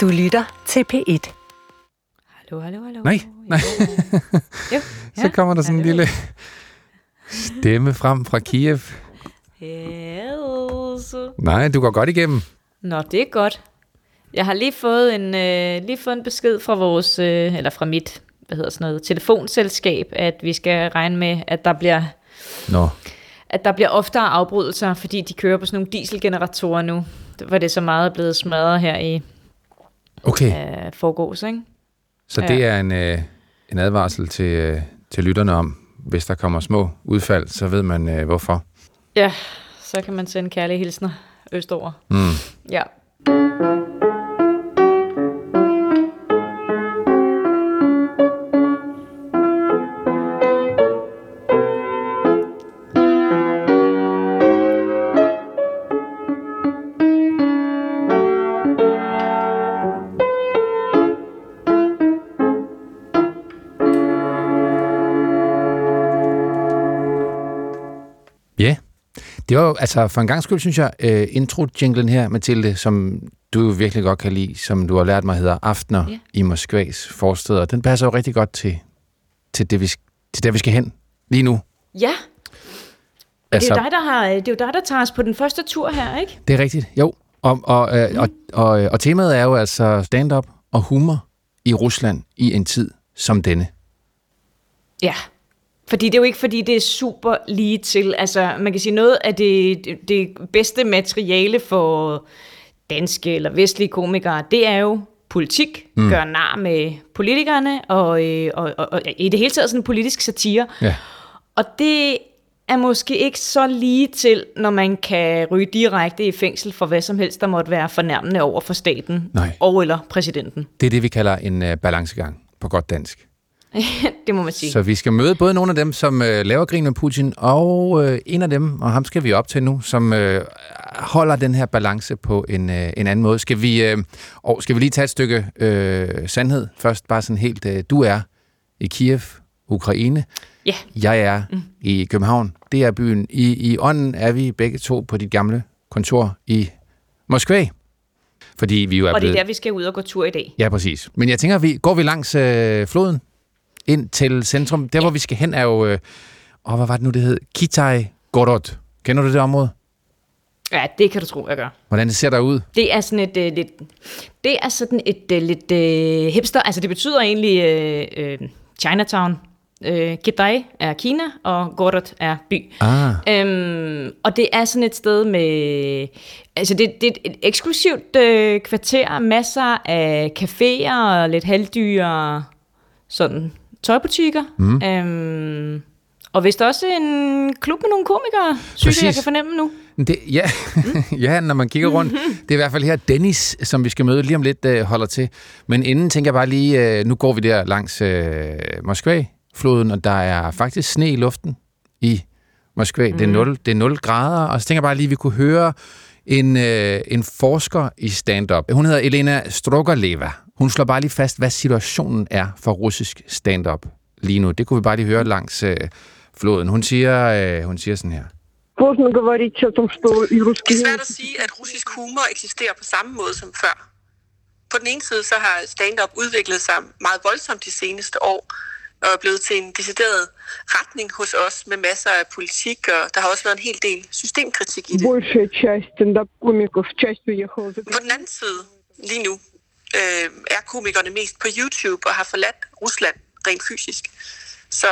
Du lytter til P1. Hallo, hallo, hallo. Nej, nej. Jo, Så kommer der sådan en lille stemme frem fra Kiev. Yes. Nej, du går godt igennem. Nå, det er godt. Jeg har lige fået en, øh, lige fået en besked fra vores, øh, eller fra mit, hvad hedder sådan noget, telefonselskab, at vi skal regne med, at der bliver, Nå, at der bliver oftere afbrydelser, fordi de kører på sådan nogle dieselgeneratorer nu, hvor det så meget er blevet smadret her i okay. øh, forgårs, ikke? Så ja. det er en, øh, en advarsel til, øh, til lytterne om, hvis der kommer små udfald, så ved man øh, hvorfor. Ja, så kan man sende kærlige hilsner østover. Mm. Ja. Ja, det var jo, altså for en gang skyld, synes jeg, uh, intro-jinglen her, Mathilde, som du jo virkelig godt kan lide, som du har lært mig hedder Aftener Ja. i Moskvas forsteder. Den passer jo rigtig godt til, til, det, vi, til der, vi skal hen lige nu. Ja, altså, det, er jo dig, der har, det er jo dig, der tager os på den første tur her, ikke? Det er rigtigt, jo. Og, og, øh, og, og, og temaet er jo altså stand-up og humor i Rusland i en tid som denne. Ja, fordi det er jo ikke, fordi det er super lige til. Altså, man kan sige, noget af det, det- det bedste materiale for danske eller vestlige komikere, det er jo politik, mm. gør nar med politikerne, og, øh, og, og, og i det hele taget sådan politisk satire. Ja. Og det er måske ikke så lige til, når man kan ryge direkte i fængsel for hvad som helst, der måtte være fornærmende over for staten Nej. og eller præsidenten. Det er det, vi kalder en øh, balancegang på godt dansk. det må man sige. Så vi skal møde både nogle af dem, som øh, laver grin med Putin, og øh, en af dem, og ham skal vi op til nu, som øh, holder den her balance på en, øh, en anden måde. Skal vi, øh, og skal vi lige tage et stykke øh, sandhed først? Bare sådan helt, øh, du er i Kiev, Ukraine. Ja. Jeg er mm. i København. Det er byen. I, I ånden er vi begge to på dit gamle kontor i Moskva. Fordi vi jo er Og det blevet... er der, vi skal ud og gå tur i dag. Ja, præcis. Men jeg tænker, vi går vi langs øh, floden ind til centrum. Der, hvor vi skal hen, er jo... Øh, åh, hvad var det nu, det hed? Kitai Gorod. Kender du det område? Ja, det kan du tro, jeg gør. Hvordan det ser der ud? Det er sådan et øh, lidt, det er sådan et øh, lidt øh, hipster, altså det betyder egentlig øh, øh, Chinatown. Øh, Kedai er Kina, og Gorod er by. Ah, Øhm, og det er sådan et sted med, altså det, det er et eksklusivt øh, kvarter, masser af caféer og lidt halvdyre sådan tøjbutikker. Mm. Øhm, og vist også en klub med nogle komikere, synes jeg, jeg Præcis. kan fornemme nu. det, ja, ja, når man kigger rundt. Det er i hvert fald her Dennis, som vi skal møde lige om lidt, øh, holder til. Men inden tænker jeg bare lige, øh, nu går vi der langs øh, Moskva-floden, og der er faktisk sne i luften i Moskva. Mm. Det, er 0, det er 0 grader, og så tænker jeg bare lige, at vi kunne høre en, øh, en forsker i stand-up. Hun hedder Elena Strogaleva. Hun slår bare lige fast, hvad situationen er for russisk stand-up lige nu. Det kunne vi bare lige høre langs øh, floden. Hun siger, øh, hun siger sådan her. Сложно говорить о том, что и русский Det er язык svært at sige, at russisk humor eksisterer på samme måde som før. På den ene side så har stand-up udviklet sig meget voldsomt de seneste år, og er blevet til en decideret retning hos os med masser af politik, og der har også været en hel del systemkritik i det. большая часть стендап-комиков, часть уехала за På den anden side, lige nu, øh, er komikerne mest på YouTube og har forladt Rusland rent fysisk. Så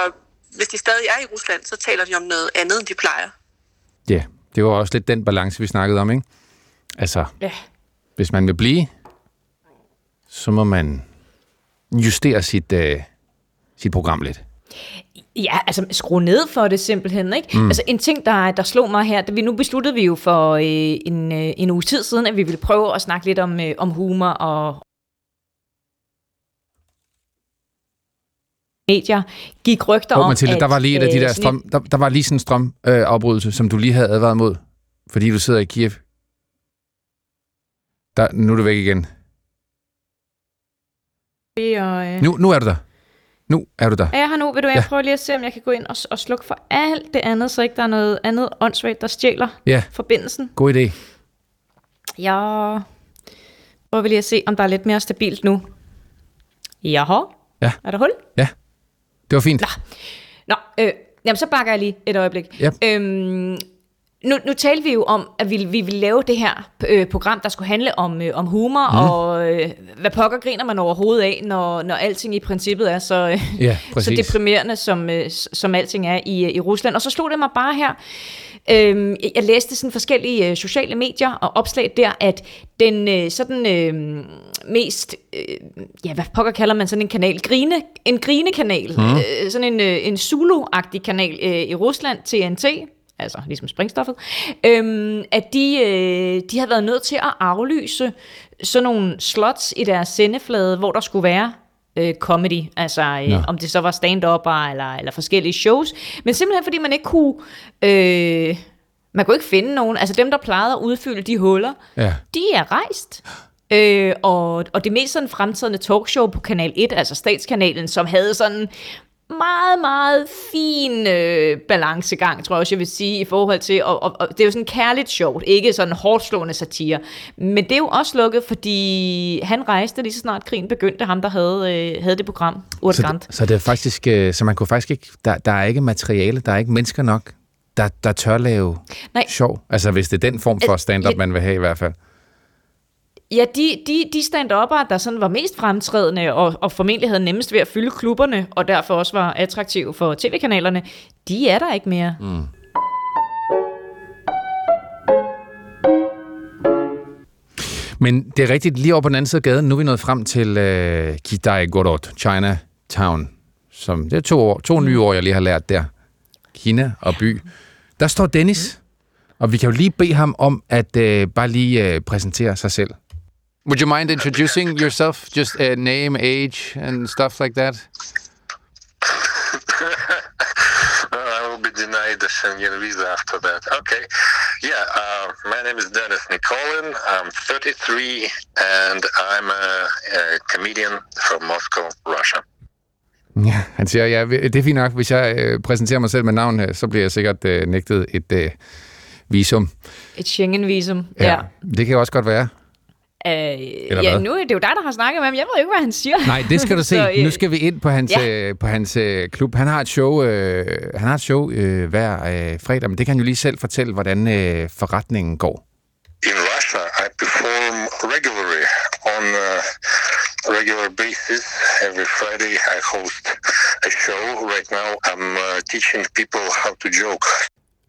hvis de stadig er i Rusland, så taler de om noget andet, end de plejer. Ja, det var også lidt den balance, vi snakkede om, ikke? Altså, Ja. hvis man vil blive, så må man justere sit, øh, sit program lidt. Ja, altså skrue ned for det simpelthen, ikke? Mm. Altså en ting, der, der slog mig her, da vi nu besluttede vi jo for øh, en, øh, en uge tid siden, at vi ville prøve at snakke lidt om, øh, om humor og medier, gik rygter Hov, om, Mathilde, at, der var lige et af de øh, der sådan strøm, der, der var lige sådan en strømafbrydelse, øh, som du lige havde advaret mod, fordi du sidder i Kiev. Der, nu er du væk igen. et, og, øh, Nu, nu er du der. Nu er du der. er jeg her nu? Vil du, jeg Ja. prøver lige at se, om jeg kan gå ind og, og slukke for alt det andet, så ikke der er noget andet åndssvagt, der stjæler Ja, forbindelsen. god idé. Ja, Prøver vi lige at se, om der er lidt mere stabilt nu. Jaha. Ja. Er der hul? Ja, det var fint. Nå, Nå øh, jamen så bakker jeg lige et øjeblik. Yep. Øhm, nu, nu talte vi jo om, at vi, vi ville lave det her øh, program, der skulle handle om, øh, om humor, mm. og øh, hvad pokker griner man overhovedet af, når, når alting i princippet er så, øh, Ja, så deprimerende, som, øh, som alting er i, øh, i Rusland. Og så slog det mig bare her, øh, jeg læste sådan forskellige øh, sociale medier og opslag der, at den øh, sådan øh, mest, øh, ja hvad pokker kalder man sådan en kanal, grine, en grinekanal, mm. øh, sådan en, øh, en Zulu-agtig kanal øh, i Rusland, TNT, altså ligesom springstoffet, øhm, at de, øh, de havde været nødt til at aflyse sådan nogle slots i deres sendeflade, hvor der skulle være øh, comedy, altså øh, Nå. om det så var stand-up'er eller, eller forskellige shows, men simpelthen fordi man ikke kunne, øh, man kunne ikke finde nogen, altså dem der plejede at udfylde de huller, Ja. de er rejst. Øh, og, og det mest sådan fremtidende talkshow på Kanal 1, altså Statskanalen, som havde sådan meget, meget fin øh, balancegang, tror jeg også, jeg vil sige, i forhold til, og, og, og det er jo sådan kærligt sjovt, ikke sådan hårdt slående satire. Men det er jo også lukket, fordi han rejste lige så snart krigen begyndte, ham der havde, øh, havde det program, Urt Så, Grant. det, så det er faktisk, øh, så man kunne faktisk ikke, der, der er ikke materiale, der er ikke mennesker nok, der, der tør lave Nej. sjov. Altså hvis det er den form for Al- stand-up, man vil have i hvert fald. Ja, de, de, de stand-up'ere, der sådan var mest fremtrædende og, og formentlig havde nemmest ved at fylde klubberne, og derfor også var attraktive for tv-kanalerne, de er der ikke mere. Mm. Men det er rigtigt, lige over på den anden side af gaden, nu er vi nået frem til øh, Kidai Gorod, Chinatown, som det er to, år, to nye år, jeg lige har lært der. Kina og by. Der står Dennis, og vi kan jo lige bede ham om at øh, bare lige øh, præsentere sig selv. Would you mind introducing yourself? Just uh, name, age and stuff like that? well, I will be denied the Schengen visa after that. Okay. Yeah, uh, my name is Dennis Nikolin. I'm 33, and I'm a, a comedian from Moscow, Russia. Ja, han siger, ja, det er fint nok. Hvis jeg øh, præsenterer mig selv med navn, øh, så bliver jeg sikkert øh, nægtet et øh, visum. Et Schengen-visum. Ja. ja. Det kan også godt være. Øh, Eller ja, hvad? nu er det jo dig, der har snakket med ham. Jeg ved jo ikke, hvad han siger. Nej, det skal du se. Så, øh, nu skal vi ind på hans, ja. øh, på hans øh, klub. Han har et show, øh, han har et show øh, hver øh, fredag, men det kan han jo lige selv fortælle, hvordan øh, forretningen går. In Russia, I perform regularly on a regular basis. Every Friday, I host a show. Right now, I'm uh, teaching people how to joke.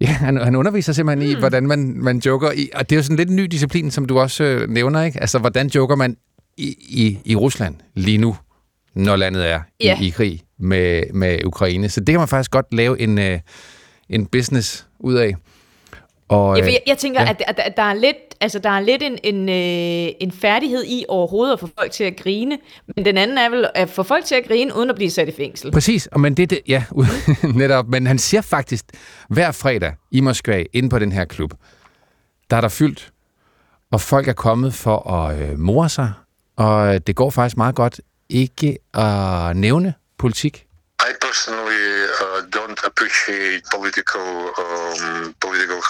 Ja, han, han underviser simpelthen i, hvordan man, man joker i, og det er jo sådan lidt en ny disciplin, som du også øh, nævner, ikke? Altså, hvordan joker man i, i, i Rusland lige nu, når landet er Ja. i, i krig med, med Ukraine. Så det kan man faktisk godt lave en, øh, en business ud af. Og, Jeg, øh, jeg, jeg tænker, ja. ja. at, at, at der er lidt, altså, der er lidt en, en, øh, en færdighed i overhovedet at få folk til at grine, men den anden er vel at få folk til at grine, uden at blive sat i fængsel. Præcis, og men det er det, ja, netop. Men han siger faktisk, hver fredag i Moskva, inde på den her klub, der er der fyldt, og folk er kommet for at øh, more sig, og det går faktisk meget godt ikke at nævne politik. I personally uh, don't appreciate political um, political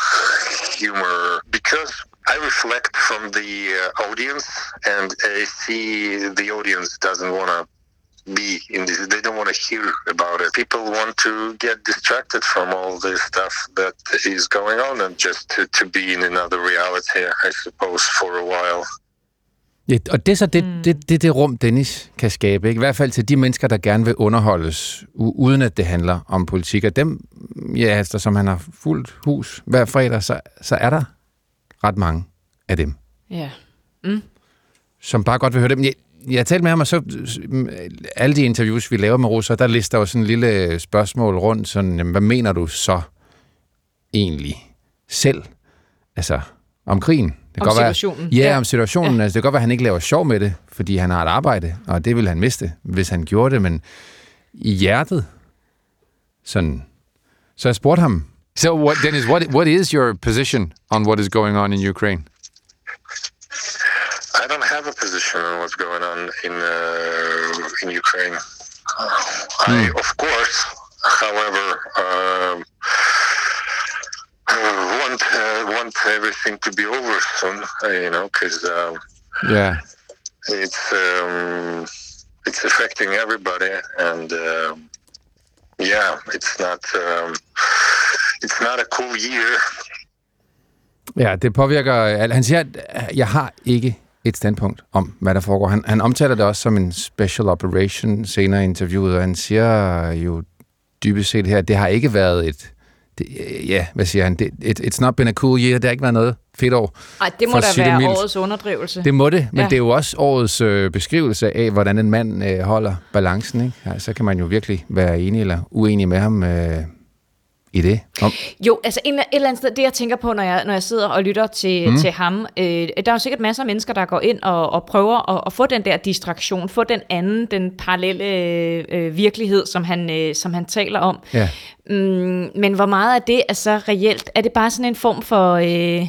humor because I reflect from the uh, audience, and I see the audience doesn't want to be in this. They don't want to hear about it. People want to get distracted from all the stuff that is going on and just to, to be in another reality, I suppose, for a while. Ja, og det er så det, mm. det, det, det rum, Dennis kan skabe. Ikke? I hvert fald til de mennesker, der gerne vil underholdes, uden at det handler om politik. Og dem, ja, altså, som han har fuldt hus hver fredag, så, så er der ret mange af dem. Ja. som bare godt vil høre dem. Jeg, jeg talte med ham, og så mm, alle de interviews, vi laver med russer, der lister jo sådan en lille spørgsmål rundt, sådan, jamen, hvad mener du så egentlig selv? Altså, om krigen. Det kan Om godt situationen. Være, ja, Ja. om situationen. Ja. Altså, det kan godt være, at han ikke laver sjov med det, fordi han har et arbejde, og det vil han miste, hvis han gjorde det, men i hjertet, sådan. Så jeg spurgte ham, So, what, Dennis, what, what is your position on what is going on in Ukraine? I don't have a position on what's going on in uh, in Ukraine. I, of course, however, um, want uh, want everything to be over soon. uh, You know, because um, Yeah. it's um, it's affecting everybody, and um yeah, it's not um, it's not a cool year. Ja, det påvirker... al- Han siger, at jeg har ikke et standpunkt om, hvad der foregår. Han, han omtaler det også som en special operation senere i interviewet, og han siger jo dybest set her, at det har ikke været et... Det, ja, hvad siger han? Det, it, it's not been a cool year. Det har ikke været noget fedt år. Ej, det må da være mildt. årets underdrivelse. Det må det, men ja. Ja. det er jo også årets øh, beskrivelse af, hvordan en mand øh, holder balancen. Ikke? Ja, så kan man jo virkelig være enig eller uenig med ham øh, i det. Om, Jo, altså en, et eller andet sted, det jeg tænker på, når jeg, når jeg sidder og lytter til, mm. til ham, øh, der er jo sikkert masser af mennesker, der går ind og, og prøver at, at få den der distraktion, få den anden, den parallelle øh, virkelighed, som han, øh, som han taler om. ja. Mm, men hvor meget af det er så reelt? Er det bare sådan en form for øh,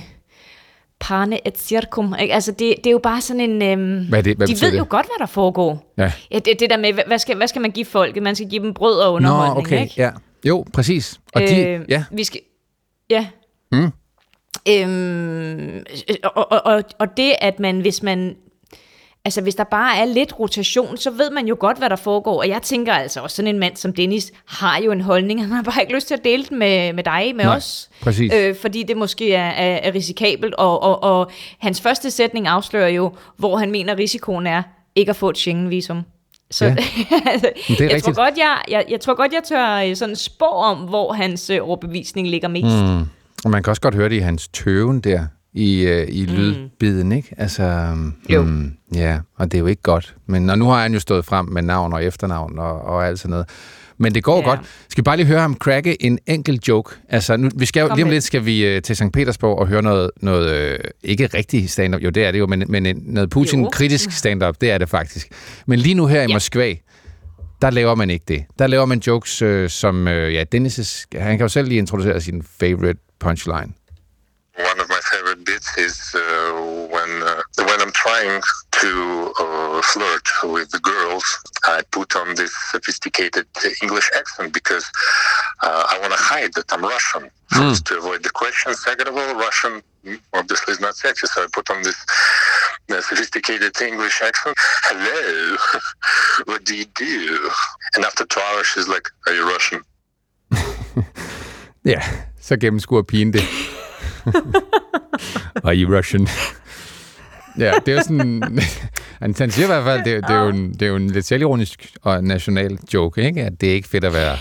parne et circum? Ikke? Altså det, det er jo bare sådan en... Øh, Hvad det? Hvad de ved det? jo godt, hvad der foregår. Ja. Ja, det, det der med, hvad- hvad skal, hvad skal man give folket? Man skal give dem brød og underholdning, Nå, okay. ikke? Ja. Jo, præcis. Og de, Øh, ja. Vi skal, ja. Mm. Øhm, og, og, og, og det, at man, hvis man, altså hvis der bare er lidt rotation, så ved man jo godt, hvad der foregår. Og jeg tænker altså også, sådan en mand som Dennis har jo en holdning. Han har bare ikke lyst til at dele den med, med dig, med Nej, os. præcis. Øh, fordi det måske er, er, er risikabelt. Og, og, og hans første sætning afslører jo, hvor han mener, risikoen er ikke at få et Schengen-visum. Så Ja. ja. det er jeg, tror godt, jeg, jeg, jeg tror godt, jeg tør øh, sådan spå om, hvor hans øh, overbevisning ligger mest. Mm. Og man kan også godt høre det i hans tøven der, i, øh, i lydbiden, ikke? Altså, Jo. Mm, ja, og det er jo ikke godt. Men og nu har han jo stået frem med navn og efternavn og, og alt sådan noget. Men det går Ja. godt. Skal vi bare lige høre ham cracke en enkelt joke? Altså, nu, vi skal jo, Kom lige om med. lidt skal vi øh, til St. Petersborg og høre noget, noget øh, ikke rigtig stand-up, jo det er det jo, men, men en- noget Putin-kritisk stand-up, det er det faktisk. Men lige nu her i Ja. Moskva, der laver man ikke det. Der laver man jokes, øh, som, øh, ja, Dennis, han kan jo selv lige introducere sin favorite punchline. One of my bits is uh, when uh, when I'm trying to uh, flirt with the girls, I put on this sophisticated English accent because uh, I want to hide that I'm Russian. First, to avoid the question. Second of all, Russian mm, obviously is not sexy, so I put on this uh, sophisticated English accent. Hello, what do you do? And after two hours, she's like, "Are you Russian?" Ja, så gennemskuer pigen det. Are you Russian? ja, det er jo sådan... Han, han siger i hvert fald, det, er- det, er jo en, det er jo en lidt selvironisk og national joke, ikke? At det er ikke fedt at være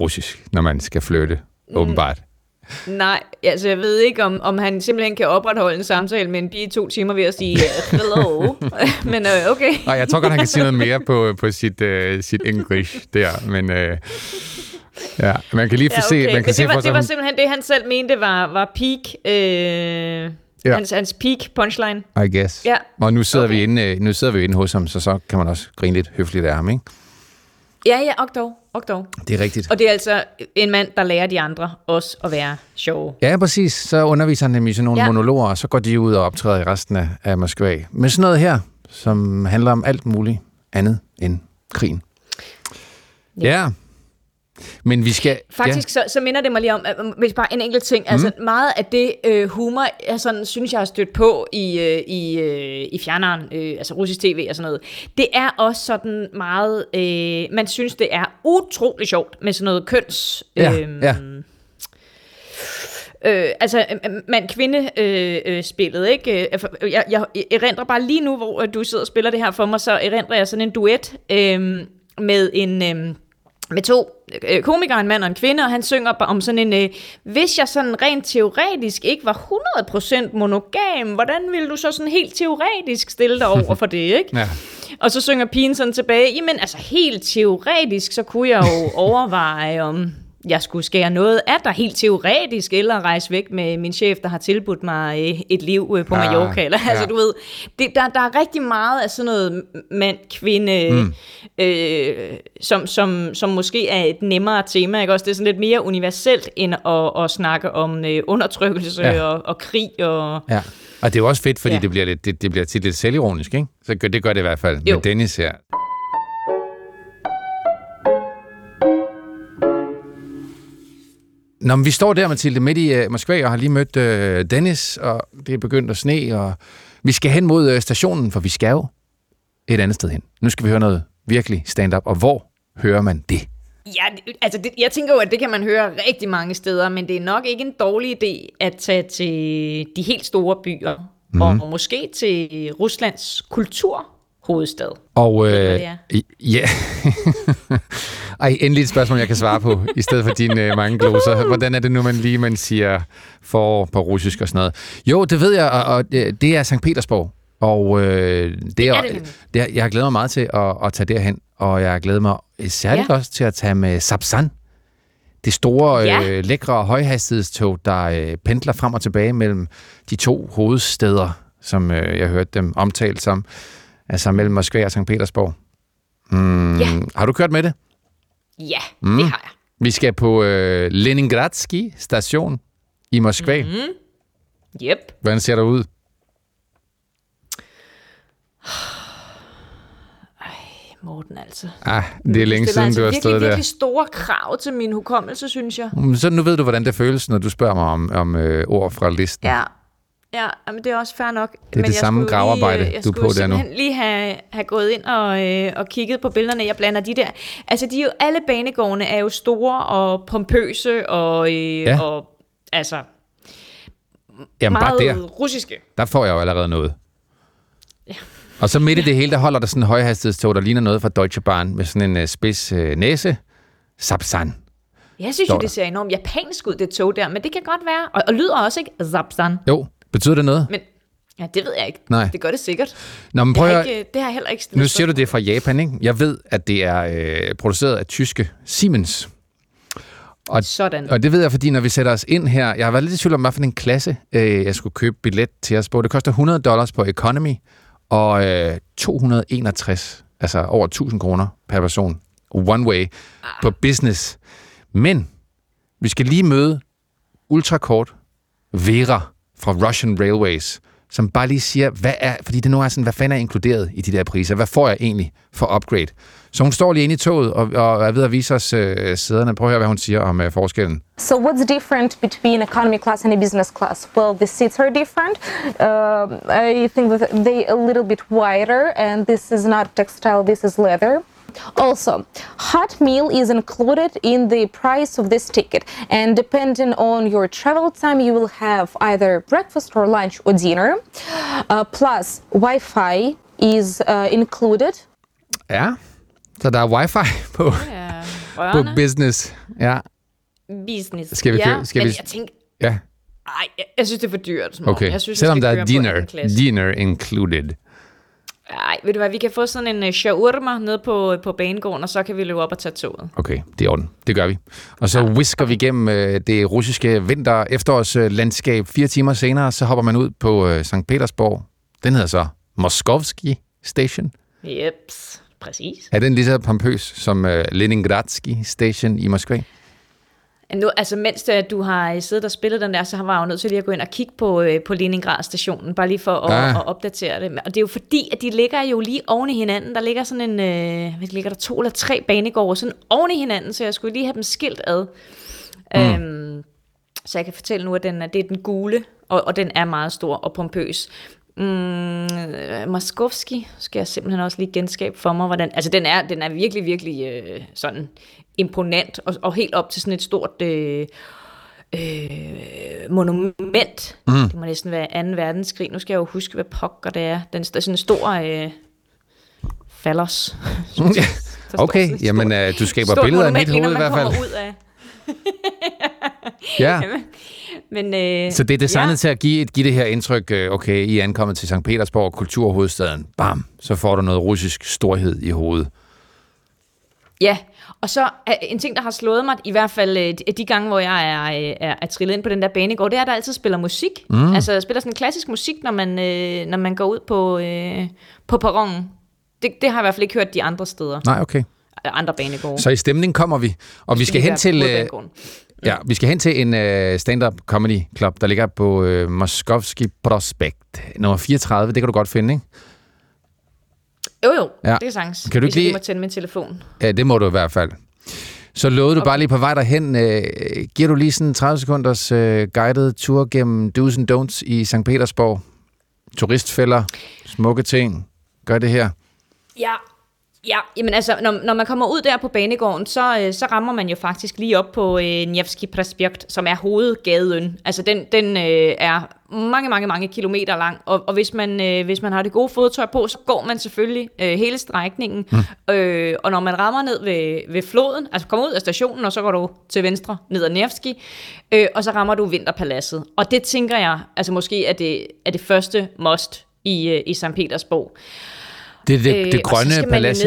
russisk, når man skal flytte, åbenbart. Nej, altså jeg ved ikke, om, om han simpelthen kan opretholde en samtale med en pige i to timer ved at sige øh, hello. Men øh, okay. Nej, jeg tror godt, han kan sige noget mere på, på sit, øh, sit English der, men... Øh, ja, man kan lige få Ja, se, okay. man kan Men se det, var, for det var simpelthen det, han selv mente var, var peak, øh, Ja. hans, hans peak punchline. I guess. Ja. Og nu sidder, okay. Vi inde, øh, nu sidder vi inde hos ham, så så kan man også grine lidt høfligt af ham, ikke? Ja, ja, og dog, og dog. Det er rigtigt. Og det er altså en mand, der lærer de andre også at være sjove. Ja, præcis. Så underviser han dem i sådan nogle. Ja. monologer, og så går de ud og optræder i resten af, af Moskva. Med sådan noget her, som handler om alt muligt andet end krigen. Ja. Ja. Ja. Men vi skal... Faktisk så, så minder det mig lige om, at, um, hvis bare en enkelt ting, mm. altså meget af det øh, humor, jeg sådan, synes jeg har stødt på i, øh, i, øh, i fjerneren, øh, altså russisk tv og sådan noget, det er også sådan meget, øh, man synes det er utrolig sjovt med sådan noget køns... Ja, øhm, ja. Øh, altså mand-kvinde-spillet, øh, øh, spillet, ikke? Øh, for- Jeg, jeg erindrer bare lige nu, hvor øh, du sidder og spiller det her for mig, så erindrer jeg sådan en duet øh, med en... Øh, med to øh, komikere, en mand og en kvinde, og han synger om sådan en, øh, hvis jeg sådan rent teoretisk ikke var 100% monogam, hvordan ville du så sådan helt teoretisk stille dig over for det, ikke? Ja. Og så synger pigen sådan tilbage, jamen altså helt teoretisk, så kunne jeg jo overveje, om jeg skulle skære noget af dig helt teoretisk, eller rejse væk med min chef, der har tilbudt mig øh, et liv øh, på Ah, Mallorca. Eller, ja. altså du ved, det, der, der er rigtig meget af sådan noget mand-kvinde, mm. øh, som, som, som måske er et nemmere tema. Ikke? Også det er sådan lidt mere universelt, end at, at snakke om øh, undertrykkelse Ja. ja. og, og krig. Og, ja. Og det er jo også fedt, fordi ja. Ja. det, bliver lidt, det, det bliver tit lidt selvironisk, ikke? Så gør- det gør det i hvert fald Jo. med Dennis her. Nå, men vi står der, Mathilde, midt i uh, Moskva, og har lige mødt uh, Dennis, og det er begyndt at sne, og vi skal hen mod uh, stationen, for vi skal jo et andet sted hen. Nu skal vi høre noget virkelig stand-up, og hvor hører man det? Ja, altså det, jeg tænker jo, at det kan man høre rigtig mange steder, men det er nok ikke en dårlig idé at tage til de helt store byer, mm. og måske til Ruslands kulturhovedstad. Og øh, det er? ja. Ej, endelig et spørgsmål, jeg kan svare på, i stedet for dine øh, mange gloser. Hvordan er det nu, man lige man siger for på russisk og sådan noget? Jo, det ved jeg, og, og øh, det er St. Petersborg. Og øh, det, er er, det nemlig. det er, jeg har glædet mig meget til at, at tage derhen, og jeg har glædet mig særligt ja. Ja. også til at tage med Sapsan. Det store, Ja. øh, lækre højhastighedstog, der øh, pendler frem og tilbage mellem de to hovedsteder, som øh, jeg hørte dem omtalt som, altså mellem Moskva og St. Petersborg. Mm, Ja. Har du kørt med det? Ja, mm. det har jeg. Vi skal på øh, Leningradsky station i Moskva. Mm. Yep. Hvordan ser der ud? Morten altså. Ah, det er længe siden, altså du har virkelig, stået der. virkelig store krav til min hukommelse, synes jeg. Mm, Så nu ved du, hvordan det føles, når du spørger mig om, om øh, ord fra listen. Ja, ja men det er også fair nok. det men jeg samme skulle gravearbejde, lige, jeg du er skulle på der nu. simpelthen lige have, have gået ind og, øh, og kigget på billederne. Jeg blander de der... Altså, de er jo, alle banegårdene er jo store og pompøse og, øh, Ja. ja. og altså, Jamen bare meget der, russiske. der får jeg jo allerede noget. Og så midt i det hele, der holder der sådan en højhastighedstog, der ligner noget fra Deutsche Bahn, med sådan en øh, spids øh, næse. Sapsan. Jeg synes jo, det ser enormt japansk ud, det tog der, men det kan godt være. Og, og lyder også ikke Zapsan. Jo, betyder det noget? Men ja, det ved jeg ikke. Nej. Det gør det sikkert. Nå, men Det prøv har, at, ikke, det har jeg heller ikke nu siger du det fra Japan, ikke? Jeg ved, at det er øh, produceret af tyske Siemens. Sådan. Og det ved jeg, fordi når vi sætter os ind her, jeg har været lidt i tvivl om, hvad for en klasse øh, jeg skulle købe billet til os på. Det koster 100 dollars på economy, og øh, 261, altså over 1000 kroner per person, one way, på business. Men vi skal lige møde ultrakort Vera fra Russian Railways, som bare lige siger, hvad er, fordi det nu er sådan, hvad fanden er inkluderet i de der priser? Hvad får jeg egentlig for upgrade? Så hun står lige inde i toget og, og er ved at vise os øh, sæderne. Prøv at høre, hvad hun siger om øh, forskellen. So what's different between economy class and a business class? Well, the seats are different. Um I think that they a little bit wider, and this is not textile. This is leather. Also, hot meal is included in the price of this ticket, and depending on your travel time, you will have either breakfast or lunch or dinner. Uh, plus, Wi-Fi is uh, included. Ja, så der er wifi på, Ja, på business. Ja, Business. Skal vi ja, kø- skal men vi- jeg tænker, ja. ej, jeg, jeg synes, det er for dyrt. Morten. okay. Jeg synes, Selvom der er dinner, dinner included. Ej, ved du hvad, vi kan få sådan en uh, shawarma nede på, på banegården, og så kan vi løbe op og tage toget. Okay, det er orden. Det gør vi. Og så whisker vi igennem øh, det russiske vinter efterårslandskab. Fire timer senere, så hopper man ud på øh, St. Petersborg. Den hedder så Moskovski Station. Jeps, præcis. Er den lige så pompøs som øh, Leningradsky Station i Moskva? Nu, altså, mens det, du har øh, siddet og spillet den der, så var jeg jo nødt til lige at gå ind og kigge på, øh, på Leningrad stationen, bare lige for at, Ah. at opdatere det. Og det er jo fordi, at de ligger jo lige oven i hinanden. Der ligger sådan en, øh, hvad ligger der, to eller tre banegårde, sådan oven i hinanden, så jeg skulle lige have dem skilt ad. Mm. Øhm, så jeg kan fortælle nu, at den det er den gule, og, og den er meget stor og pompøs. Mm, Moskovski skal jeg simpelthen også lige genskabe for mig. Hvordan, altså den er, den er virkelig, virkelig øh, sådan imponant, og, og helt op til sådan et stort øh, øh, monument. Mm. Det må næsten være 2. verdenskrig. Nu skal jeg jo huske, hvad pokker det er. Den er sådan en stor øh, fallers. Der står Okay, sådan et jamen øh, du skaber billeder af monument, mit hoved i hvert fald. Ud af. Ja. Men, øh, Så det er designet ja. til at give, give det her indtryk, øh, okay, I er ankommet til St. Petersborg, kulturhovedstaden, bam, så får du noget russisk storhed i hovedet. Ja, og så en ting, der har slået mig, i hvert fald øh, de- de gange, hvor jeg er, øh, er, er trillet ind på den der banegård, det er, at der altid spiller musik. Mm. Altså spiller sådan klassisk musik, når man, øh, når man går ud på, øh, på perronen. Det, det har jeg i hvert fald ikke hørt de andre steder, Nej, okay. andre banegårde. Så i stemning kommer vi, og vi skal hen til... Øh, Ja, vi skal hen til en uh, stand-up comedy club, der ligger på uh, Moskovski Prospekt. Nummer 34, det kan du godt finde, ikke? Jo, jo, Ja. det er sangs. Kan du ikke lige- må tænde min telefon. Ja, det må du i hvert fald. Så lovede du bare lige på vej derhen. Uh, giver du lige sådan en 30 sekunders uh, guided tur gennem do's and don'ts i St. Petersborg? Turistfælder, smukke ting. Gør det her. Ja, Ja, jamen altså, når, når man kommer ud der på banegården, så, øh, så rammer man jo faktisk lige op på øh, Nevski Prospekt, som er hovedgaden. Altså, den, den øh, er mange, mange, mange kilometer lang, og, og hvis, man, øh, hvis man har det gode fodtøj på, så går man selvfølgelig øh, hele strækningen, mm. øh, og når man rammer ned ved, ved floden, altså kommer ud af stationen, og så går du til venstre ned ad Nevski, øh, og så rammer du Vinterpaladset. Og det tænker jeg, altså måske er det, er det første must i, øh, i St. Petersborg. Det er det, øh, det grønne palads.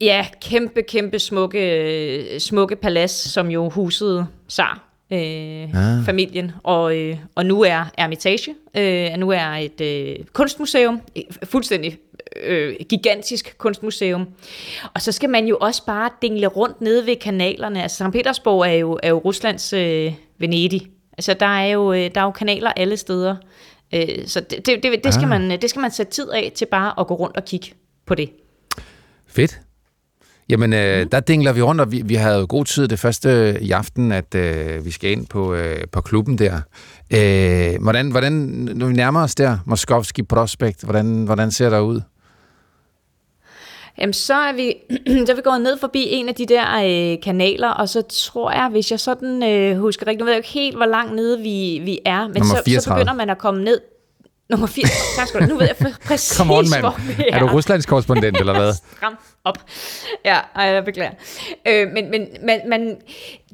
Ja, kæmpe, kæmpe smukke, smukke palads, som jo husede Sar. Øh, ah. familien, og, øh, og nu er Ermitage, øh, nu er et øh, kunstmuseum, fuldstændig øh, gigantisk kunstmuseum. Og så skal man jo også bare dingle rundt nede ved kanalerne. Altså, St. Petersborg er jo, er jo Ruslands øh, Venedig. Altså, der er, jo, øh, der er jo kanaler alle steder. Øh, så det, det, det, det, skal ah. man, det skal man sætte tid af til bare at gå rundt og kigge på det. Fedt. Jamen, øh, mm. der dingler vi rundt, og vi, vi havde god tid det første i aften, at øh, vi skal ind på, øh, på klubben der. Øh, hvordan, hvordan, når vi nærmer os der, Moskovski Prospekt, hvordan, hvordan ser der ud? Jamen, så er vi, så er vi gået ned forbi en af de der øh, kanaler, og så tror jeg, hvis jeg sådan øh, husker rigtigt, nu ved jeg ikke helt, hvor langt nede vi, vi er, men så, så begynder man at komme ned Nummer 4. Tak skal du Nu ved jeg præcis, Come on, man. hvor vi er. Er du Ruslands korrespondent, eller hvad? Stram op. Ja, ej, jeg beklager. Øh, men, men man, man,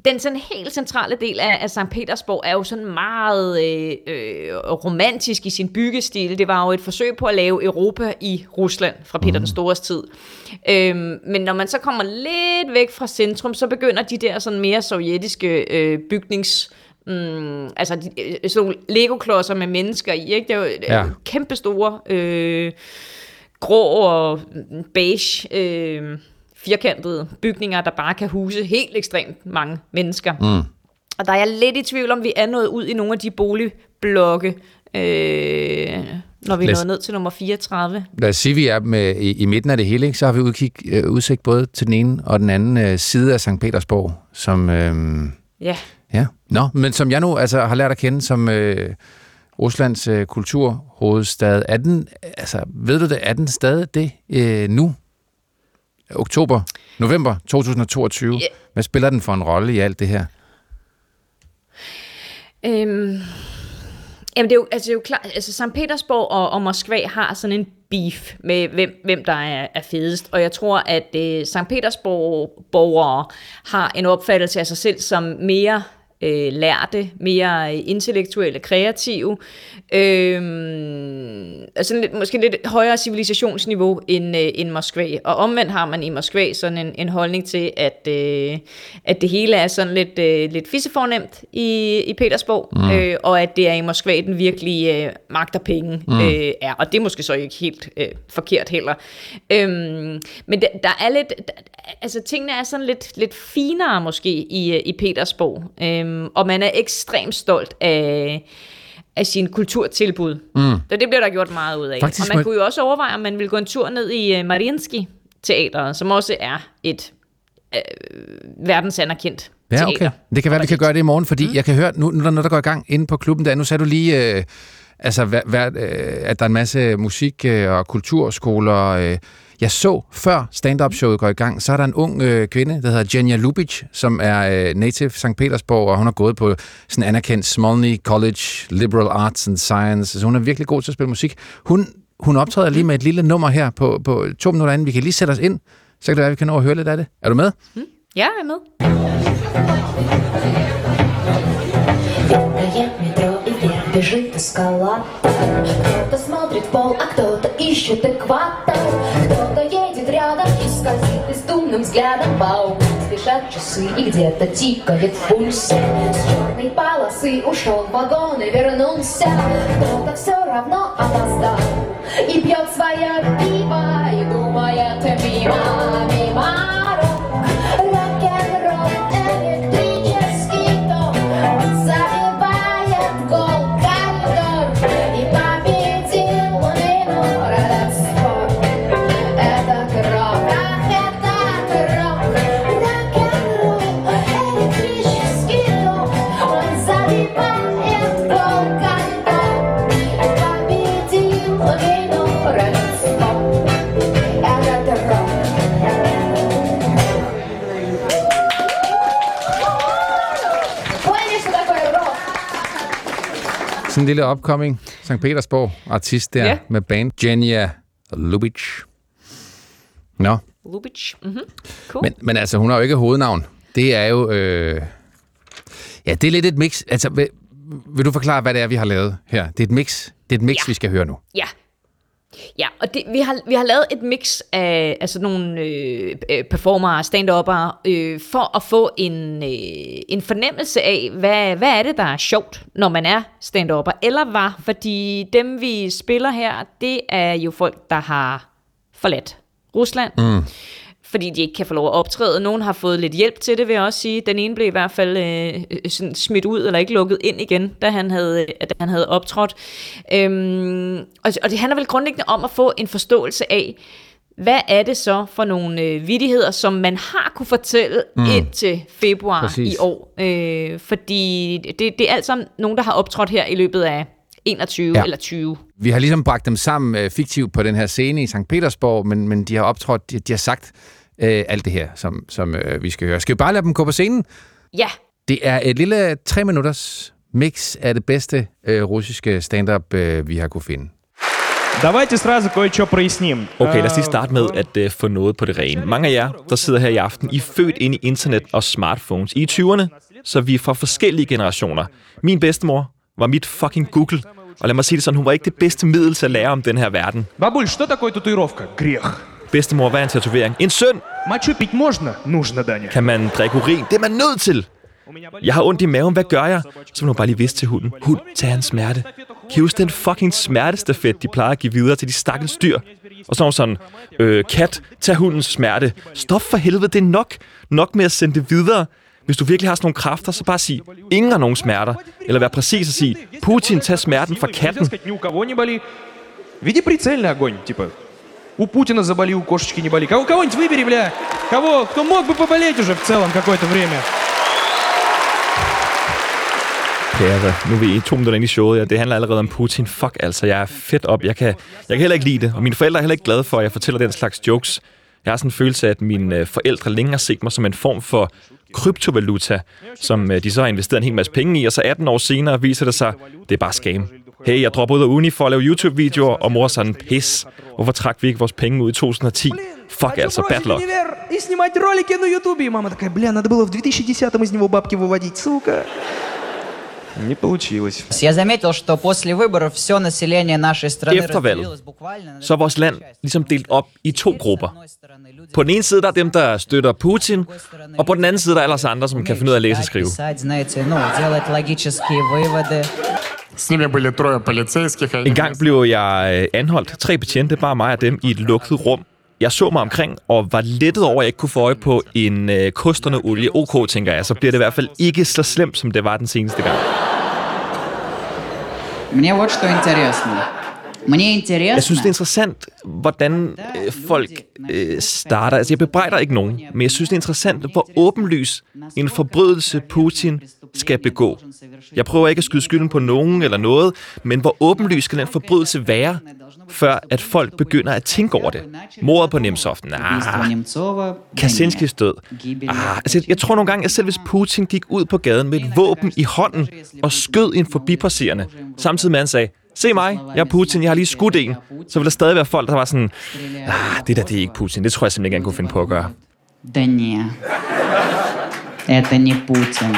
den sådan helt centrale del af, af St. Petersborg er jo sådan meget øh, øh, romantisk i sin byggestil. Det var jo et forsøg på at lave Europa i Rusland fra Peter mm. den Stores tid. Øh, men når man så kommer lidt væk fra centrum, så begynder de der sådan mere sovjetiske øh, bygnings mm, altså de, øh, sådan nogle Lego-klodser med mennesker i, ikke? Det er jo ja. kæmpe store, øh, grå og beige, øh, firkantede bygninger, der bare kan huse helt ekstremt mange mennesker. Mm. Og der er jeg lidt i tvivl om, vi er nået ud i nogle af de boligblokke, øh, når vi er nået ned til nummer 34. Lad os sige, vi er med, i, i midten af det hele, ikke? så har vi udkig, øh, udsigt både til den ene og den anden øh, side af St. Petersborg, som... Øh, ja. Ja, nå, men som jeg nu altså, har lært at kende som øh, Ruslands øh, kulturhovedstad, er den, altså, ved du det, er den stadig det øh, nu? Oktober, november 2022. Yeah. Hvad spiller den for en rolle i alt det her? Øhm, jamen det er jo, altså, det er jo klart, altså St. Petersborg og, og Moskva har sådan en beef med, hvem, hvem der er, er fedest. Og jeg tror, at øh, St. Petersborg borgere har en opfattelse af sig selv som mere øh, lærte, mere intellektuelle, kreative, øh, altså lidt, måske lidt højere civilisationsniveau end, øh, end Moskva. Og omvendt har man i Moskva sådan en, en holdning til, at, øh, at det hele er sådan lidt, øh, lidt fissefornemt i, i Petersborg, mm. øh, og at det er i Moskva, den virkelig øh, magt og penge mm. øh, er. Og det er måske så ikke helt øh, forkert heller. Øh, men der, der er lidt, der, altså tingene er sådan lidt, lidt finere måske i, i Petersborg. Øh, Øhm, og man er ekstremt stolt af, af sin kulturtilbud. Mm. Så det bliver der gjort meget ud af. Faktisk, og man kunne jo også overveje, om man ville gå en tur ned i uh, Mariinski teateret, som også er et uh, verdensanerkendt Ja, okay. Det kan være, vi kan gøre det i morgen, fordi mm. jeg kan høre, nu, nu er der noget, der går i gang inde på klubben der. Nu sagde du lige, øh, altså, hver, hver, øh, at der er en masse musik- øh, og kulturskoler. Øh, jeg så, før stand-up-showet går i gang, så er der en ung øh, kvinde, der hedder Jenja Lubic, som er øh, native St. Petersborg, og hun har gået på sådan anerkendt Smolny College, Liberal Arts and Science. Så hun er virkelig god til at spille musik. Hun, hun optræder lige med et lille nummer her på, på to minutter inden. Vi kan lige sætte os ind, så kan det være, at vi kan nå at høre lidt af det. Er du med? Mm. Ja, jeg er med. Бежит эскалатор. Кто-то смотрит в пол, а кто-то ищет экватор. Кто-то едет рядом и скользит бездумным взглядом По углу спешат часы и где-то тикает пульс С черной полосы ушел вагон и вернулся. Кто-то все равно опоздал. И пьет свое пиво И думает мимо en lille upcoming St. Petersborg artist der Ja. med band Genia Lubitsch. Nå, Lubitsch. Mm-hmm. Cool. men, men altså, hun har jo ikke hovednavn. Det er jo... Øh, ja, det er lidt et mix. Altså, vil, vil du forklare, hvad det er, vi har lavet her? Det er et mix. Det er et mix, Ja. vi skal høre nu. Ja. Ja, og det, vi, har, vi har lavet et mix af altså nogle øh, øh performere, stand-uppere, øh, for at få en, øh, en fornemmelse af, hvad, hvad er det, der er sjovt, når man er stand-upper, eller var, fordi dem, vi spiller her, det er jo folk, der har forladt Rusland. Mm. Fordi de ikke kan få lov at optræde. Nogen har fået lidt hjælp til det, vil jeg også sige. Den ene blev i hvert fald øh, øh, sådan smidt ud, eller ikke lukket ind igen, da han havde, da han havde optrådt. Øhm, og, og det handler vel grundlæggende om at få en forståelse af, hvad er det så for nogle øh, vidigheder, som man har kunne fortælle mm. indtil februar Præcis. i år. Øh, fordi det, det er alt sammen nogen, der har optrådt her i løbet af 21 Ja. ja. eller 20. Vi har ligesom bragt dem sammen øh, fiktivt på den her scene i St. Petersborg, men, men de har optrådt, de, de har sagt øh, alt det her, som, som øh, vi skal høre. Skal vi bare lade dem gå på scenen? Ja, Det er et lille tre minutters mix af det bedste øh, russiske stand-up, øh, vi har kunne finde. Давайте сразу кое-что проясним. Okay, lad os lige Э, starte med at uh, få noget på det rene. Mange af jer, der sidder her i aften, I er født ind i internet og smartphones. I er 20'erne, så vi er fra forskellige generationer. Min bedstemor var mit fucking Google. Og lad mig sige det sådan, hun var ikke det bedste middel til at lære om den her verden. Бабуль, что такое татуировка? Грех. Bedstemor, hvad er en tatovering? En søn! Мочу пить можно? Нужно, Даня. Kan man drikke urin? Det er man nødt til! Jeg har ondt i maven, hvad gør jeg? Så vil hun bare lige vidste til hunden. Hund, tag en smerte. Kan I huske den fucking smertestafet, de plejer at give videre til de stakkels dyr? Og så er hun sådan, øh, kat, tag hundens smerte. Stop for helvede, det er nok. Nok med at sende det videre. Hvis du virkelig har sådan nogle kræfter, så bare sig, ingen har nogen smerter. Eller vær præcis og sige, Putin, tag smerten fra Нельзя katten. сказать, ни у кого не боли. Веди прицельный огонь, типа. У Путина заболи, у кошечки не боли. Кого, кого-нибудь выбери, бля. Кого? Кто мог бы поболеть уже в целом какое-то время? Ja, altså, nu er vi to minutter inde i showet, og det handler allerede om Putin. Fuck altså, jeg er fedt op. Jeg kan, jeg kan heller ikke lide det, og mine forældre er heller ikke glade for, at jeg fortæller den slags jokes. Jeg har sådan en følelse af, at mine øh, forældre længe har set mig som en form for kryptovaluta, som øh, de så har investeret en hel masse penge i, og så 18 år senere viser det sig, det er bare scam. Hey, jeg dropper ud af uni for at lave YouTube-videoer, og mor er sådan, pis. Hvorfor trak vi ikke vores penge ud i 2010? Fuck altså, bad luck. и снимать ролики на Ютубе. И мама такая, бля, надо было в 2010-м из него бабки выводить, сука. Не получилось. Я заметил, что после выборов все население нашей страны Efter valget, разделилось буквально на så er vores land ligesom delt op i to grupper. På den ene side der er dem, der støtter Putin, og på den anden side der er ellers andre, som kan finde ud af at læse og skrive. писать, знаете, ну, делать логические выводы. С ними были трое полицейских. и они En gang blev jeg øh, anholdt. Tre betjente, bare mig og dem, i et lukket rum. Jeg så mig omkring og var lettet over, at jeg ikke kunne få øje på en øh, kosterne olie. OK, tænker jeg. Så bliver det i hvert fald ikke så slemt, som det var den seneste gang. Мне вот что интересно. Jeg synes, det er interessant, hvordan øh, folk øh, starter. Altså, jeg bebrejder ikke nogen, men jeg synes, det er interessant, hvor åbenlys en forbrydelse Putin skal begå. Jeg prøver ikke at skyde skylden på nogen eller noget, men hvor åbenlys skal den forbrydelse være, før at folk begynder at tænke over det. Mordet på Nemtsov, nah. Kaczynskis død. Ah, altså, jeg tror nogle gange, at selv hvis Putin gik ud på gaden med et våben i hånden og skød en forbipasserende, samtidig med at han sagde, se mig, jeg er Putin, jeg har lige skudt en, så vil der stadig være folk, der var sådan, ah, det der, det er ikke Putin, det tror jeg simpelthen ikke, han kunne finde på at gøre. Да не. Это не Путин.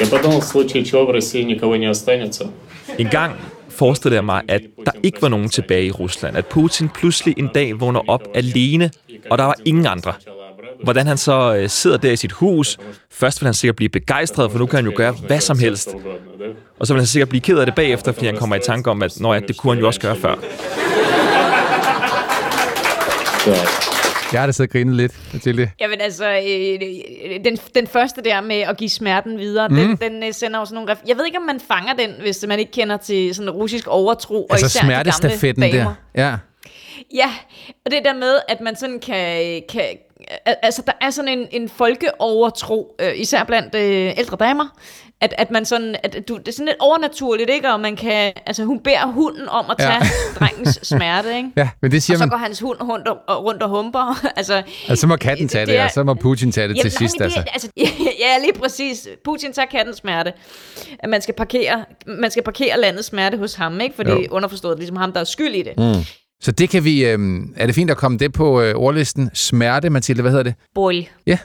Я подумал, в случае чего в России никого не останется. En gang forestillede jeg mig, at der ikke var nogen tilbage i Rusland. At Putin pludselig en dag vågner op alene, og der var ingen andre. hvordan han så øh, sidder der i sit hus. Først vil han sikkert blive begejstret, for nu kan han jo gøre hvad som helst. Og så vil han sikkert blive ked af det bagefter, fordi han kommer i tanke om, at når ja, det kunne han jo også gøre før. Jeg har da siddet og grinet lidt til det. Jamen altså, øh, den, den første der med at give smerten videre, mm. den, den sender jo sådan nogle... Ref- jeg ved ikke, om man fanger den, hvis man ikke kender til sådan russisk overtro, altså, og især smertestafetten de gamle damer. der. Ja. Ja, og det der med, at man sådan kan, kan, altså, der er sådan en, en folkeovertro, øh, især blandt øh, ældre damer, at, at man sådan, at du, det er sådan lidt overnaturligt, ikke? Og man kan, altså hun beder hunden om at tage Ja. drengens smerte, ikke? Ja, men det siger og så man. går hans hund rundt og, rundt og humper. altså, Altså, så må katten tage det, er- og så må Putin tage det til Jamen, sidst. nej, Altså. det, altså. Ja, lige præcis. Putin tager kattens smerte. At man skal parkere, man skal parkere landets smerte hos ham, ikke? For det er underforstået ligesom ham, der er skyld i det. Mm. Så det kan vi... Øh, er det fint at komme det på øh, ordlisten? Smerte, Mathilde, hvad hedder det? Boil. Ja.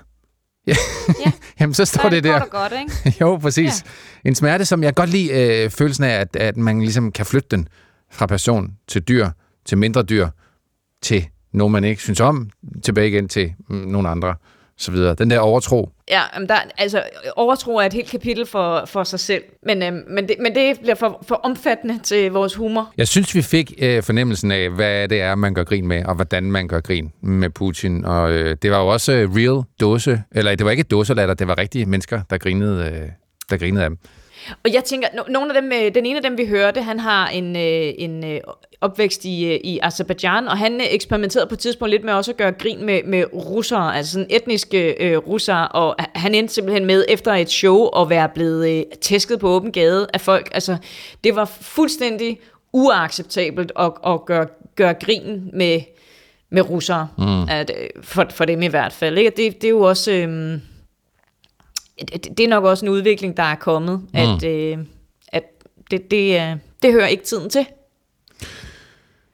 ja. Jamen, så står Så det det der. godt godt, ikke? jo, præcis. Ja. En smerte, som jeg godt lide øh, følelsen af, at, at man ligesom kan flytte den fra person til dyr, til mindre dyr, til nogen, man ikke synes om, tilbage igen til mm, nogle andre, så videre. Den der overtro. Ja, men der, altså, overtro er et helt kapitel for, for sig selv. Men, øhm, men, det, men det bliver for, for omfattende til vores humor. Jeg synes, vi fik øh, fornemmelsen af, hvad det er, man gør grin med, og hvordan man gør grin med Putin. Og øh, det var jo også øh, real dåse, eller det var ikke dåselatter, det var rigtige mennesker, der grinede, øh, der grinede af dem. Og jeg tænker, no, nogle af dem, øh, den ene af dem, vi hørte, han har en, øh, en øh, opvækst i, øh, i Azerbaijan, og han øh, eksperimenterede på et tidspunkt lidt med også at gøre grin med, med russere, altså sådan etniske øh, russere, og han endte simpelthen med efter et show at være blevet øh, tæsket på åben gade af folk. Altså, det var fuldstændig uacceptabelt at, at gøre, gøre grin med, med russere, Mm. at, for, for dem i hvert fald. Ikke? Det, det er jo også... Øh, det, det er nok også en udvikling, der er kommet, mm. at, øh, at det, det, øh, det hører ikke tiden til.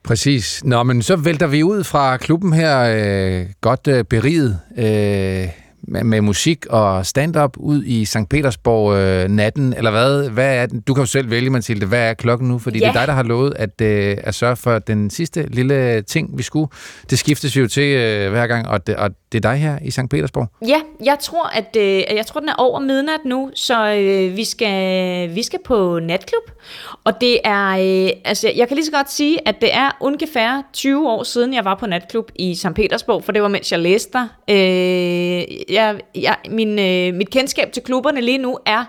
Præcis. Nå, men så vælter vi ud fra klubben her, øh, godt øh, beriget øh, med, med musik og stand-up ud i St. Petersborg øh, natten, eller hvad? hvad er den? Du kan jo selv vælge, Mathilde, hvad er klokken nu? Fordi Ja. det er dig, der har lovet at, øh, at sørge for den sidste lille ting, vi skulle. Det skiftes jo til øh, hver gang, og det, og det er dig her i St. Petersborg. Ja, jeg tror, at øh, jeg tror, den er over midnat nu, så øh, vi, skal, vi skal på natklub. Og det er, øh, altså jeg kan lige så godt sige, at det er ungefær 20 år siden, jeg var på natklub i St. Petersborg, for det var mens jeg læste der. Øh, jeg, jeg, min, øh, mit kendskab til klubberne lige nu er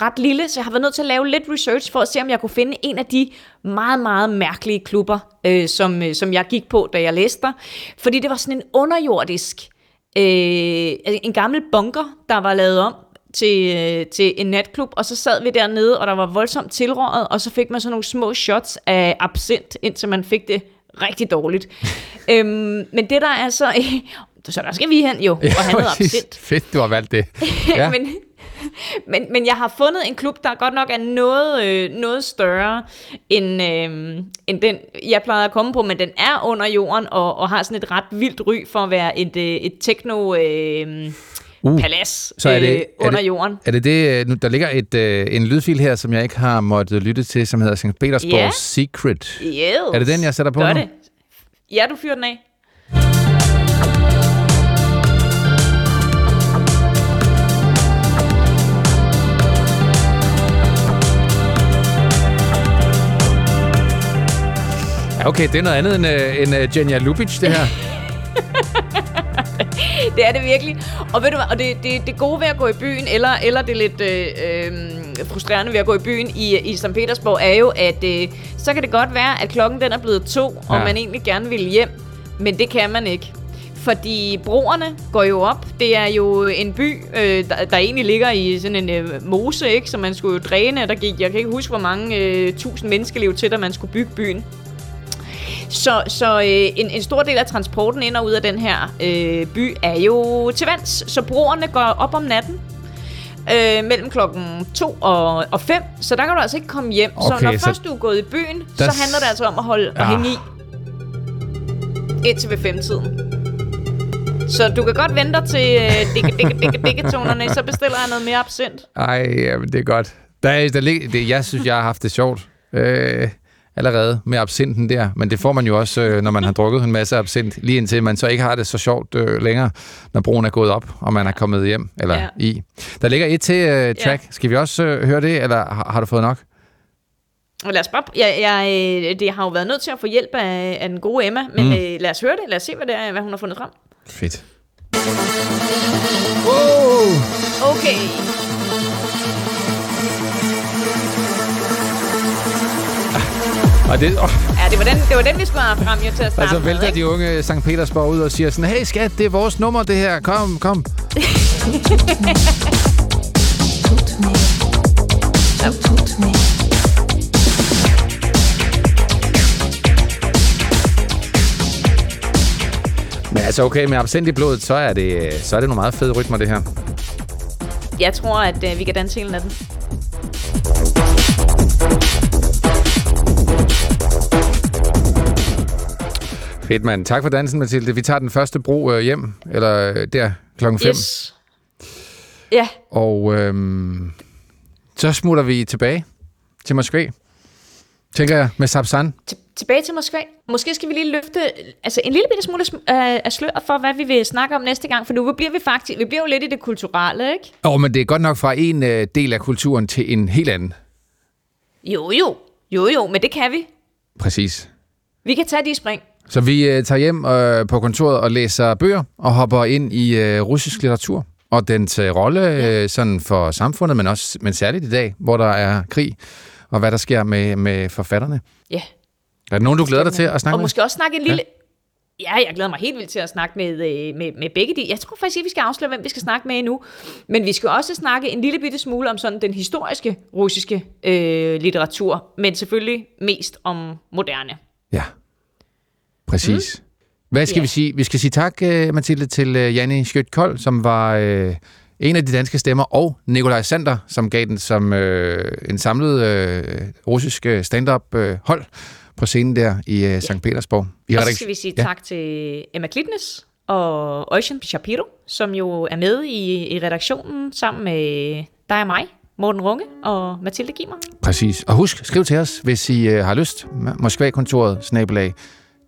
ret lille, så jeg har været nødt til at lave lidt research for at se, om jeg kunne finde en af de meget, meget mærkelige klubber, øh, som, øh, som jeg gik på, da jeg læste der. Fordi det var sådan en underjordisk, øh, en gammel bunker, der var lavet om til, øh, til en natklub, og så sad vi dernede, og der var voldsomt tilrøget, og så fik man sådan nogle små shots af absint, indtil man fik det rigtig dårligt. øhm, men det der er så... så der skal vi hen jo, og noget præcis. absint. Fedt, du har valgt det. Ja. men, men, men jeg har fundet en klub, der godt nok er noget, øh, noget større end, øh, end den, jeg plejede at komme på, men den er under jorden og, og har sådan et ret vildt ry for at være et, øh, et techno... Øh, Uh, palads så er det, øh, under er det, jorden. Er det det, øh, nu, der ligger et, øh, en lydfil her, som jeg ikke har måttet lytte til, som hedder St. Petersborg Ja. Secret. Yes. Er det den, jeg sætter på Gør nu? det. Ja, du fyrer den af. Okay, det er noget andet end, øh, end øh, Jenja Lubic, det her. det er det virkelig. Og ved du hvad, og det, det, det gode ved at gå i byen, eller, eller det lidt øh, øh, frustrerende ved at gå i byen i, i St. Petersborg, er jo, at øh, så kan det godt være, at klokken den er blevet to, og Ja. man egentlig gerne vil hjem, men det kan man ikke. Fordi broerne går jo op. Det er jo en by, øh, der, der egentlig ligger i sådan en øh, mose, ikke? Så man skulle jo dræne. Der gik, jeg kan ikke huske, hvor mange øh, tusind menneskeliv til, da man skulle bygge byen. Så, så øh, en, en stor del af transporten ind og ud af den her øh, by er jo til vands. Så broerne går op om natten øh, mellem klokken 2 og, og 5. Så der kan du altså ikke komme hjem. så Okay, når så- først du er gået i byen, så handler det altså om at holde ja. Ah. at hænge i. Indtil ved femtiden. Så du kan godt vente til øh, dikke, dikke, dikke, dikke tonerne, så bestiller jeg noget mere absint. Ej, jamen, det er godt. Der, er- der lig, det, jeg synes, jeg har haft det sjovt øh, allerede med absinten der, men det får man jo også, øh, når man har drukket en masse absint, lige indtil man så ikke har det så sjovt øh, længere, når broen er gået op, og man er kommet hjem, eller Ja. i. Der ligger et til øh, track. Ja. Skal vi også øh, høre det, eller har, har du fået nok? Og lad os bare, jeg, jeg, øh, det har jo været nødt til at få hjælp af, af den gode Emma, men Mm. øh, lad os høre det. Lad os se, hvad, det er, hvad hun har fundet frem. Fedt. Okay. Og det, oh, Ja, det var den, det var den vi skulle have frem jo til at starte Altså med, vælter ikke? de unge St. Petersborg ud og siger sådan, hey skat, det er vores nummer, det her. Kom, kom. Men altså okay, med absent i blodet, så er det, så er det nogle meget fede rytmer, det her. Jeg tror, at øh, vi kan danse hele natten. Fedt, mand. Tak for dansen, Mathilde. Vi tager den første bro øh, hjem, eller øh, der klokken 5. Yes. Ja, Og øhm, så smutter vi tilbage til Moskva. Tænker jeg, med Sapsan. Til- tilbage til Moskva. Måske skal vi lige løfte altså en lille bitte smule af sm- af af sløret for, hvad vi vil snakke om næste gang, for nu bliver vi faktisk, vi bliver jo lidt i det kulturelle, ikke? Oh, men det er godt nok fra en øh, del af kulturen til en helt anden. Jo, jo. Jo, jo, men det kan vi. Præcis. Vi kan tage de spring. Så vi øh, tager hjem øh, på kontoret og læser bøger og hopper ind i øh, russisk litteratur og dens øh, rolle øh, sådan for samfundet, men også men særligt i dag, hvor der er krig, og hvad der sker med, med forfatterne. Ja. Er der nogen, du glæder dig til at snakke Og med? måske også snakke en lille... Ja. ja, jeg glæder mig helt vildt til at snakke med, øh, med, med begge de. Jeg tror faktisk ikke, vi skal afsløre, hvem vi skal snakke med endnu. Men vi skal også snakke en lille bitte smule om sådan den historiske russiske øh, litteratur, men selvfølgelig mest om moderne. Ja, præcis. Mm. Hvad skal Ja. vi sige? Vi skal sige tak, uh, Mathilde, til uh, Janni Skjødt Kold, som var uh, en af de danske stemmer, og Nikolaj Sander, som gav den som uh, en samlet uh, russisk øh, stand-up-hold på scenen der i uh, St. Petersborg. I Og så skal vi sige Ja. tak til Emma Klitnes og Ocean Shapiro, som jo er med i, i redaktionen sammen med dig og mig, Morten Runge og Mathilde Gimer. Præcis. Og husk, skriv til os, hvis I uh, har lyst. Moskva-kontoret, snabelag,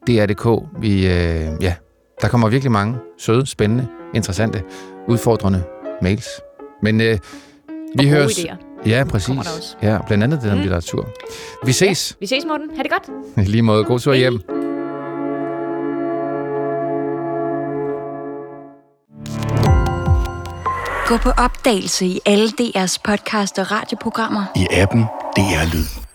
DR.dk. Vi, uh, ja, der kommer virkelig mange søde, spændende, interessante, udfordrende mails. Men uh, vi gode høres... idéer. Ja, præcis. Ja, blandt andet den om Mm. litteratur. Vi ses. Vi ses, Morten. Ha' det godt. I lige måde. God tur hjem. Gå på opdagelse i alle DR's podcast og radioprogrammer. I appen DR Lyd.